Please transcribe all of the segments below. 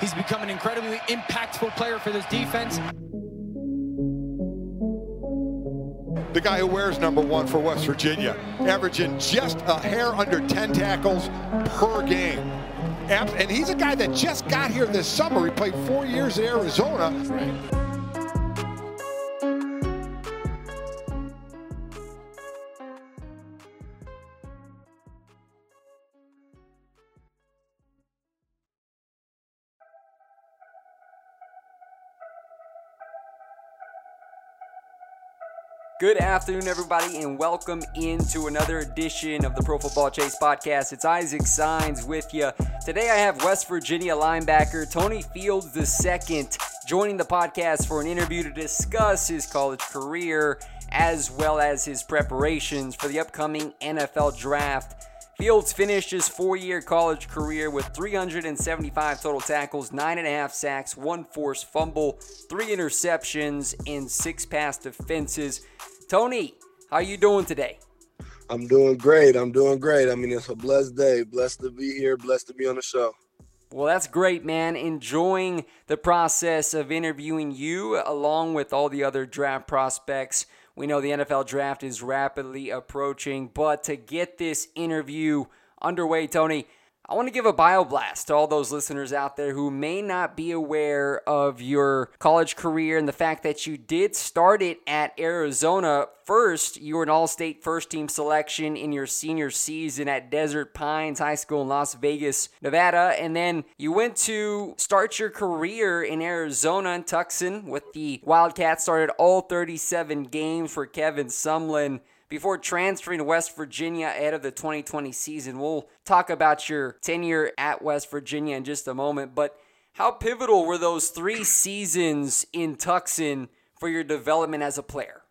He's become an incredibly impactful player for this defense. the guy who wears number one for West Virginia, averaging just a hair under 10 tackles per game. And he's a guy that just got here this summer. He played four years in Arizona. Good afternoon, everybody, and welcome into another edition of the Pro Football Chase podcast. It's Isaac Signs with you. Today, I have West Virginia linebacker Tony Fields II joining the podcast for an interview to discuss his college career as well as his preparations for the upcoming NFL draft. Fields finished his four year college career with 375 total tackles, 9.5 sacks, one forced fumble, three interceptions, and six pass defenses. Tony, how you doing today? I'm doing great. I'm doing great. I mean, it's a blessed day. Blessed to be here. Blessed to be on the show. Well, that's great, man. Enjoying the process of interviewing you along with all the other draft prospects. We know the NFL draft is rapidly approaching, but to get this interview underway, Tony, I want to give a bio blast to all those listeners out there who may not be aware of your college career and the fact that you did start it at Arizona. First, you were an all state first team selection in your senior season at Desert Pines High School in Las Vegas, Nevada. And then you went to start your career in Arizona and Tucson with the Wildcats, started all 37 games for Kevin Sumlin before transferring to West Virginia ahead of the 2020 season. We'll talk about your tenure at West Virginia in just a moment, but how pivotal were those three seasons in Tucson for your development as a player?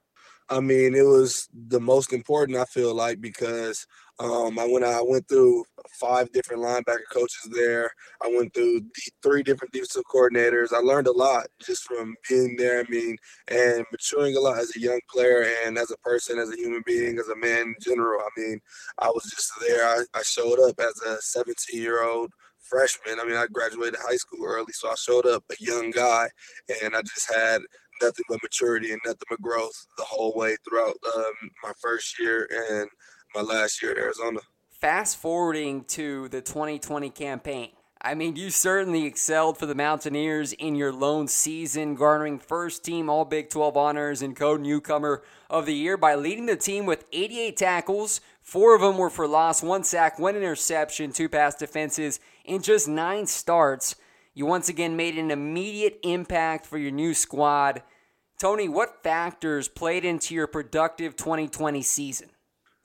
I mean, it was the most important. I feel like because um, I went I went through five different linebacker coaches there. I went through three different defensive coordinators. I learned a lot just from being there. I mean, and maturing a lot as a young player and as a person, as a human being, as a man in general. I mean, I was just there. I, I showed up as a 17 year old freshman. I mean, I graduated high school early, so I showed up a young guy, and I just had nothing but maturity and nothing but growth the whole way throughout um, my first year and my last year at Arizona. Fast forwarding to the 2020 campaign. I mean, you certainly excelled for the Mountaineers in your lone season, garnering first team All Big 12 honors and co newcomer of the year by leading the team with 88 tackles. Four of them were for loss, one sack, one interception, two pass defenses in just nine starts. You once again made an immediate impact for your new squad. Tony, what factors played into your productive 2020 season?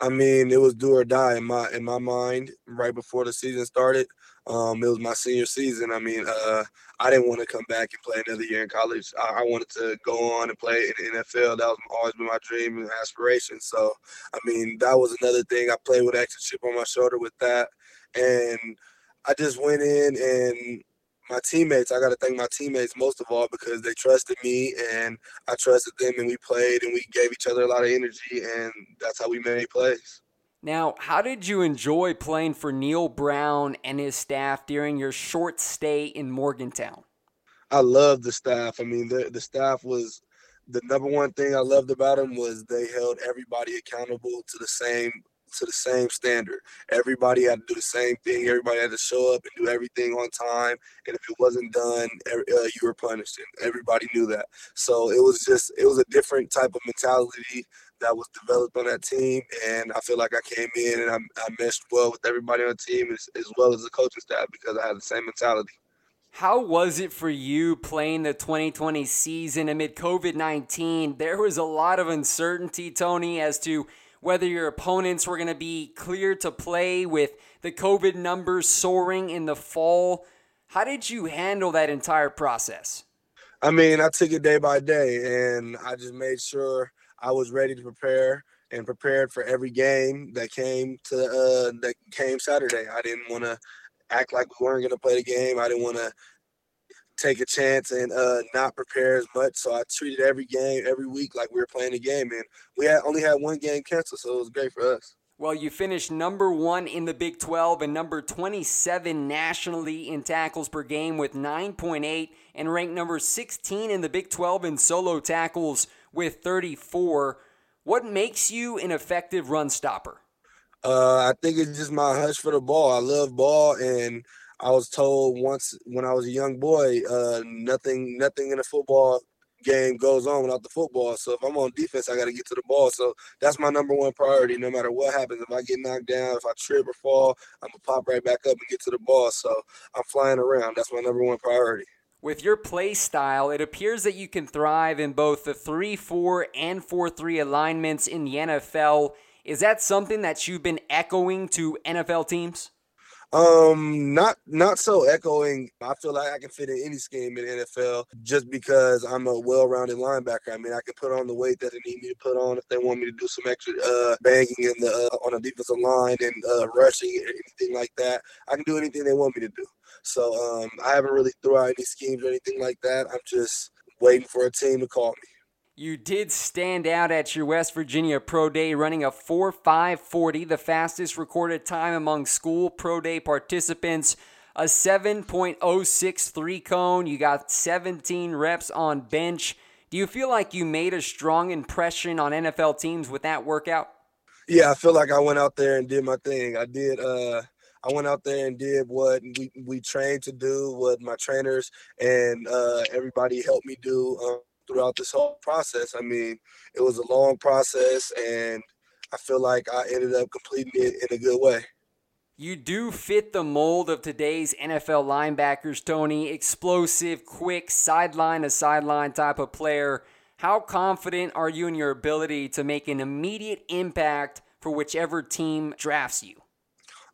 I mean, it was do or die in my in my mind right before the season started. Um, it was my senior season. I mean, uh, I didn't want to come back and play another year in college. I, I, wanted to go on and play in the NFL. That was always been my dream and aspiration. So, I mean, that was another thing. I played with extra chip on my shoulder with that, and I just went in and my teammates. I got to thank my teammates most of all because they trusted me and I trusted them, and we played and we gave each other a lot of energy, and that's how we made plays. Now, how did you enjoy playing for Neal Brown and his staff during your short stay in Morgantown? I love the staff. I mean, the, the staff was the number one thing I loved about them was they held everybody accountable to the same to the same standard. Everybody had to do the same thing. Everybody had to show up and do everything on time. And if it wasn't done, uh, you were punished. And everybody knew that. So it was just it was a different type of mentality that was developed on that team. And I feel like I came in and I, I meshed well with everybody on the team as, as well as the coaching staff because I had the same mentality. How was it for you playing the 2020 season amid COVID 19? There was a lot of uncertainty, Tony, as to whether your opponents were going to be clear to play with the COVID numbers soaring in the fall. How did you handle that entire process? I mean, I took it day by day and I just made sure I was ready to prepare and prepared for every game that came to uh, that came Saturday. I didn't want to act like we weren't going to play the game. I didn't want to take a chance and uh, not prepare as much. So I treated every game every week like we were playing a game, and we had only had one game canceled, so it was great for us. Well, you finished number one in the Big 12 and number 27 nationally in tackles per game with 9.8, and ranked number 16 in the Big 12 in solo tackles with 34. What makes you an effective run stopper? Uh, I think it's just my hush for the ball. I love ball, and I was told once when I was a young boy, uh, nothing, nothing in a football game goes on without the football. So if I'm on defense, I got to get to the ball. So that's my number one priority. No matter what happens, if I get knocked down, if I trip or fall, I'm gonna pop right back up and get to the ball. So I'm flying around. That's my number one priority. With your play style, it appears that you can thrive in both the 3 4 and 4 3 alignments in the NFL. Is that something that you've been echoing to NFL teams? Um, not not so echoing. I feel like I can fit in any scheme in NFL just because I'm a well-rounded linebacker. I mean, I can put on the weight that they need me to put on if they want me to do some extra uh, banging in the uh, on a defensive line and uh, rushing or anything like that. I can do anything they want me to do. So um, I haven't really threw out any schemes or anything like that. I'm just waiting for a team to call me. You did stand out at your West Virginia Pro Day running a 4.540, the fastest recorded time among school Pro Day participants. A 7.063 cone. You got 17 reps on bench. Do you feel like you made a strong impression on NFL teams with that workout? Yeah, I feel like I went out there and did my thing. I did uh I went out there and did what we, we trained to do, what my trainers and uh, everybody helped me do. Um, throughout this whole process. I mean, it was a long process, and I feel like I ended up completing it in a good way. You do fit the mold of today's NFL linebackers, Tony. Explosive, quick, sideline to sideline type of player. How confident are you in your ability to make an immediate impact for whichever team drafts you?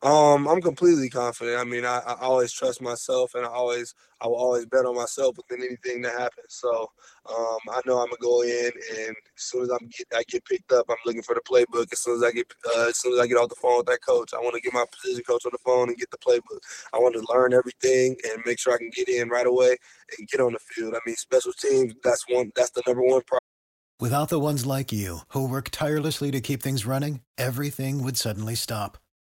Um, I'm completely confident. I mean, I, I, always trust myself, and I always, I will always bet on myself within anything that happens. So, um, I know I'm gonna go in, and as soon as I'm get, I get picked up, I'm looking for the playbook. As soon as I get, uh, as soon as I get off the phone with that coach, I want to get my position coach on the phone and get the playbook. I want to learn everything and make sure I can get in right away and get on the field. I mean, special teams, that's one, that's the number one priority. Without the ones like you who work tirelessly to keep things running, everything would suddenly stop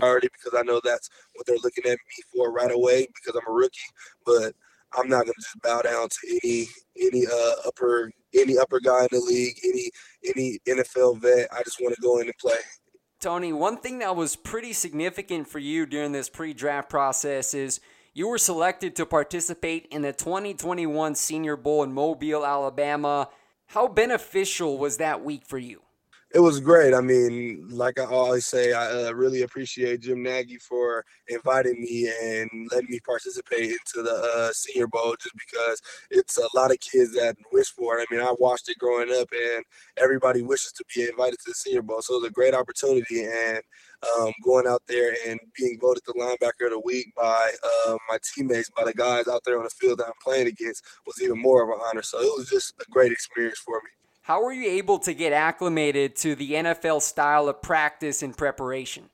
Already because I know that's what they're looking at me for right away because I'm a rookie, but I'm not gonna just bow down to any any uh, upper any upper guy in the league, any any NFL vet. I just want to go in and play. Tony, one thing that was pretty significant for you during this pre-draft process is you were selected to participate in the 2021 Senior Bowl in Mobile, Alabama. How beneficial was that week for you? It was great. I mean, like I always say, I uh, really appreciate Jim Nagy for inviting me and letting me participate into the uh, Senior Bowl just because it's a lot of kids that wish for it. I mean, I watched it growing up, and everybody wishes to be invited to the Senior Bowl. So it was a great opportunity, and um, going out there and being voted the linebacker of the week by uh, my teammates, by the guys out there on the field that I'm playing against, was even more of an honor. So it was just a great experience for me. How were you able to get acclimated to the NFL style of practice and preparation?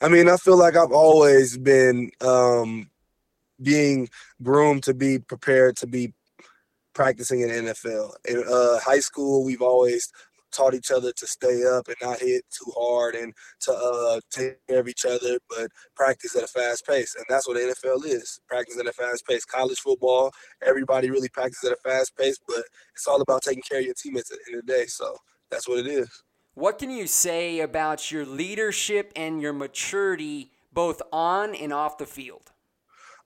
I mean, I feel like I've always been um, being groomed to be prepared to be practicing in NFL. In uh, high school, we've always taught each other to stay up and not hit too hard and to uh, take care of each other, but practice at a fast pace. And that's what the NFL is practice at a fast pace. College football, everybody really practices at a fast pace, but it's all about taking care of your teammates at the end of the day. So that's what it is. What can you say about your leadership and your maturity both on and off the field?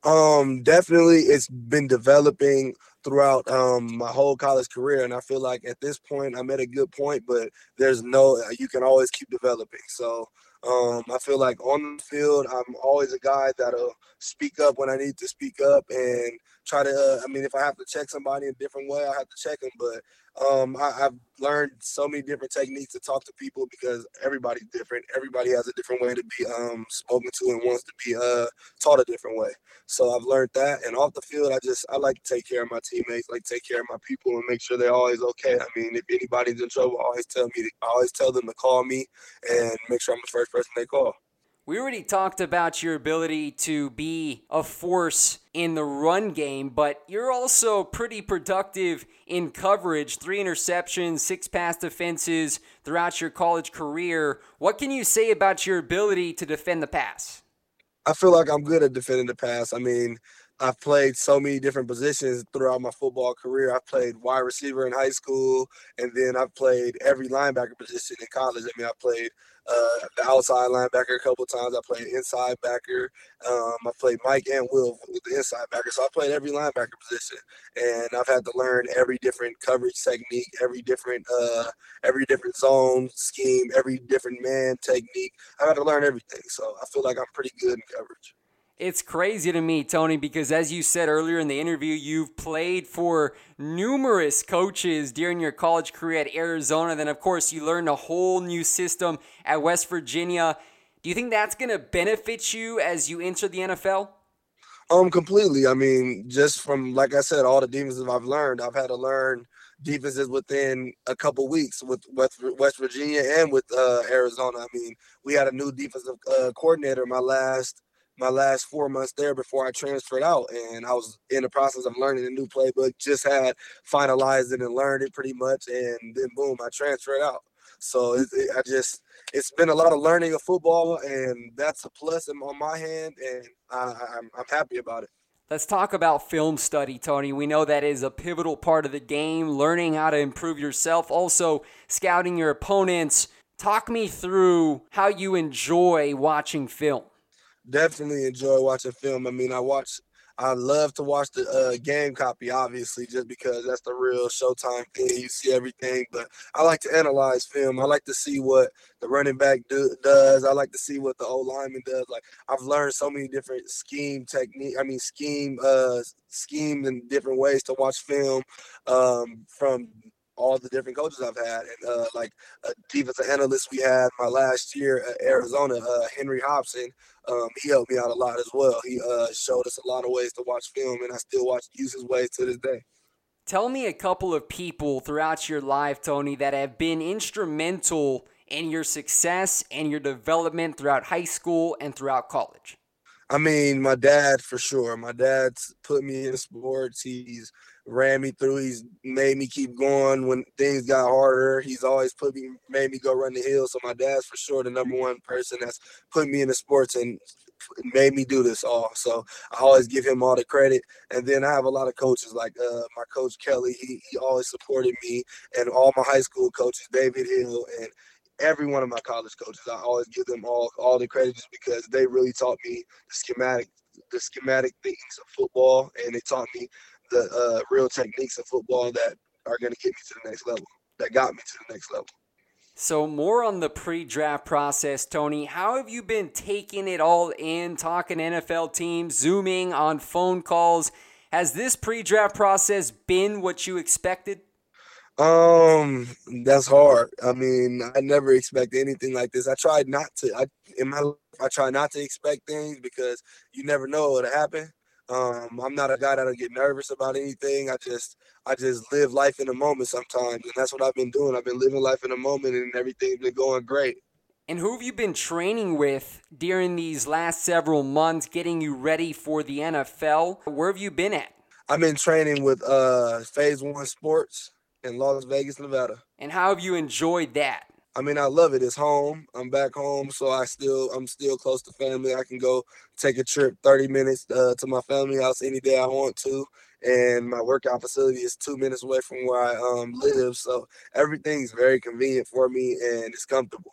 Um, definitely, it's been developing throughout um, my whole college career, and I feel like at this point I'm at a good point. But there's no, you can always keep developing. So um, I feel like on the field, I'm always a guy that'll speak up when I need to speak up and try to. Uh, I mean, if I have to check somebody a different way, I have to check them. But um, I, have learned so many different techniques to talk to people because everybody's different. Everybody has a different way to be um, spoken to and wants to be uh, taught a different way. So I've learned that. And off the field, I just I like to take care of my teammates, like take care of my people, and make sure they're always okay. I mean, if anybody's in trouble, I always tell me. I always tell them to call me and make sure I'm the first person they call. We already talked about your ability to be a force in the run game, but you're also pretty productive in coverage. Three interceptions, six pass defenses throughout your college career. What can you say about your ability to defend the pass? I feel like I'm good at defending the pass. I mean, I've played so many different positions throughout my football career. I've played wide receiver in high school, and then I've played every linebacker position in college. I mean, I played uh, the outside linebacker a couple times. I played inside backer. Um, I played Mike and Will with the inside backer. So I played every linebacker position, and I've had to learn every different coverage technique, every different uh, every different zone scheme, every different man technique. I've had to learn everything. So I feel like I'm pretty good in coverage. It's crazy to me, Tony, because as you said earlier in the interview, you've played for numerous coaches during your college career at Arizona. Then, of course, you learned a whole new system at West Virginia. Do you think that's going to benefit you as you enter the NFL? Um, completely. I mean, just from like I said, all the defenses I've learned, I've had to learn defenses within a couple weeks with West, Virginia and with uh, Arizona. I mean, we had a new defensive uh, coordinator my last my last four months there before I transferred out. And I was in the process of learning a new playbook, just had finalized it and learned it pretty much. And then boom, I transferred out. So it, it, I just, it's been a lot of learning of football, and that's a plus on my hand, and I, I'm, I'm happy about it. Let's talk about film study, Tony. We know that is a pivotal part of the game, learning how to improve yourself, also scouting your opponents. Talk me through how you enjoy watching film definitely enjoy watching film. I mean, I watch I love to watch the uh, game copy, obviously, just because that's the real Showtime thing. You see everything, but I like to analyze film. I like to see what the running back do, does. I like to see what the old lineman does. Like I've learned so many different scheme technique. I mean, scheme, uh, scheme in different ways to watch film um, from all the different coaches I've had, and uh, like a defensive analyst we had my last year at Arizona, uh, Henry Hobson. Um, he helped me out a lot as well. He uh, showed us a lot of ways to watch film, and I still watch use his ways to this day. Tell me a couple of people throughout your life, Tony, that have been instrumental in your success and your development throughout high school and throughout college. I mean, my dad for sure. My dad's put me in sports. He's ran me through. He's made me keep going when things got harder. He's always put me, made me go run the hill. So my dad's for sure the number one person that's put me in the sports and made me do this all. So I always give him all the credit. And then I have a lot of coaches like uh, my coach Kelly. He he always supported me, and all my high school coaches, David Hill, and every one of my college coaches. I always give them all all the credit just because they really taught me the schematic the schematic things of football, and they taught me the uh, real techniques of football that are going to get me to the next level. That got me to the next level. So, more on the pre draft process, Tony. How have you been taking it all in, talking NFL teams, zooming on phone calls? Has this pre draft process been what you expected? Um, that's hard. I mean, I never expect anything like this. I tried not to. I in my life, I try not to expect things because you never know what'll happen. Um, I'm not a guy that'll get nervous about anything. I just I just live life in the moment sometimes, and that's what I've been doing. I've been living life in the moment, and everything's been going great. And who have you been training with during these last several months, getting you ready for the NFL? Where have you been at? I've been training with uh, Phase One Sports in Las Vegas, Nevada. And how have you enjoyed that? I mean, I love it. It's home. I'm back home, so I still I'm still close to family. I can go take a trip 30 minutes uh, to my family house any day I want to, and my workout facility is two minutes away from where I um, live. So everything's very convenient for me, and it's comfortable.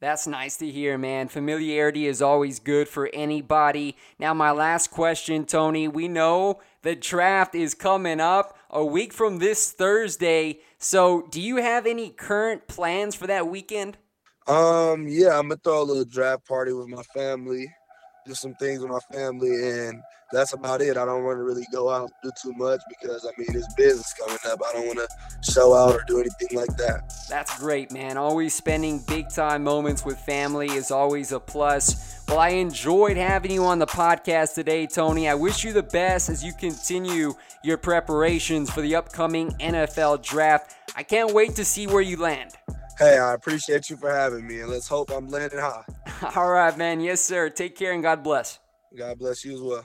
That's nice to hear, man. Familiarity is always good for anybody. Now, my last question, Tony. We know the draft is coming up a week from this Thursday. So, do you have any current plans for that weekend? Um, yeah, I'm gonna throw a little draft party with my family, do some things with my family, and that's about it. I don't want to really go out and do too much because I mean it's business coming up. I don't want to show out or do anything like that. That's great, man. Always spending big time moments with family is always a plus. Well, I enjoyed having you on the podcast today, Tony. I wish you the best as you continue your preparations for the upcoming NFL draft. I can't wait to see where you land. Hey, I appreciate you for having me, and let's hope I'm landing high. All right, man. Yes, sir. Take care and God bless. God bless you as well.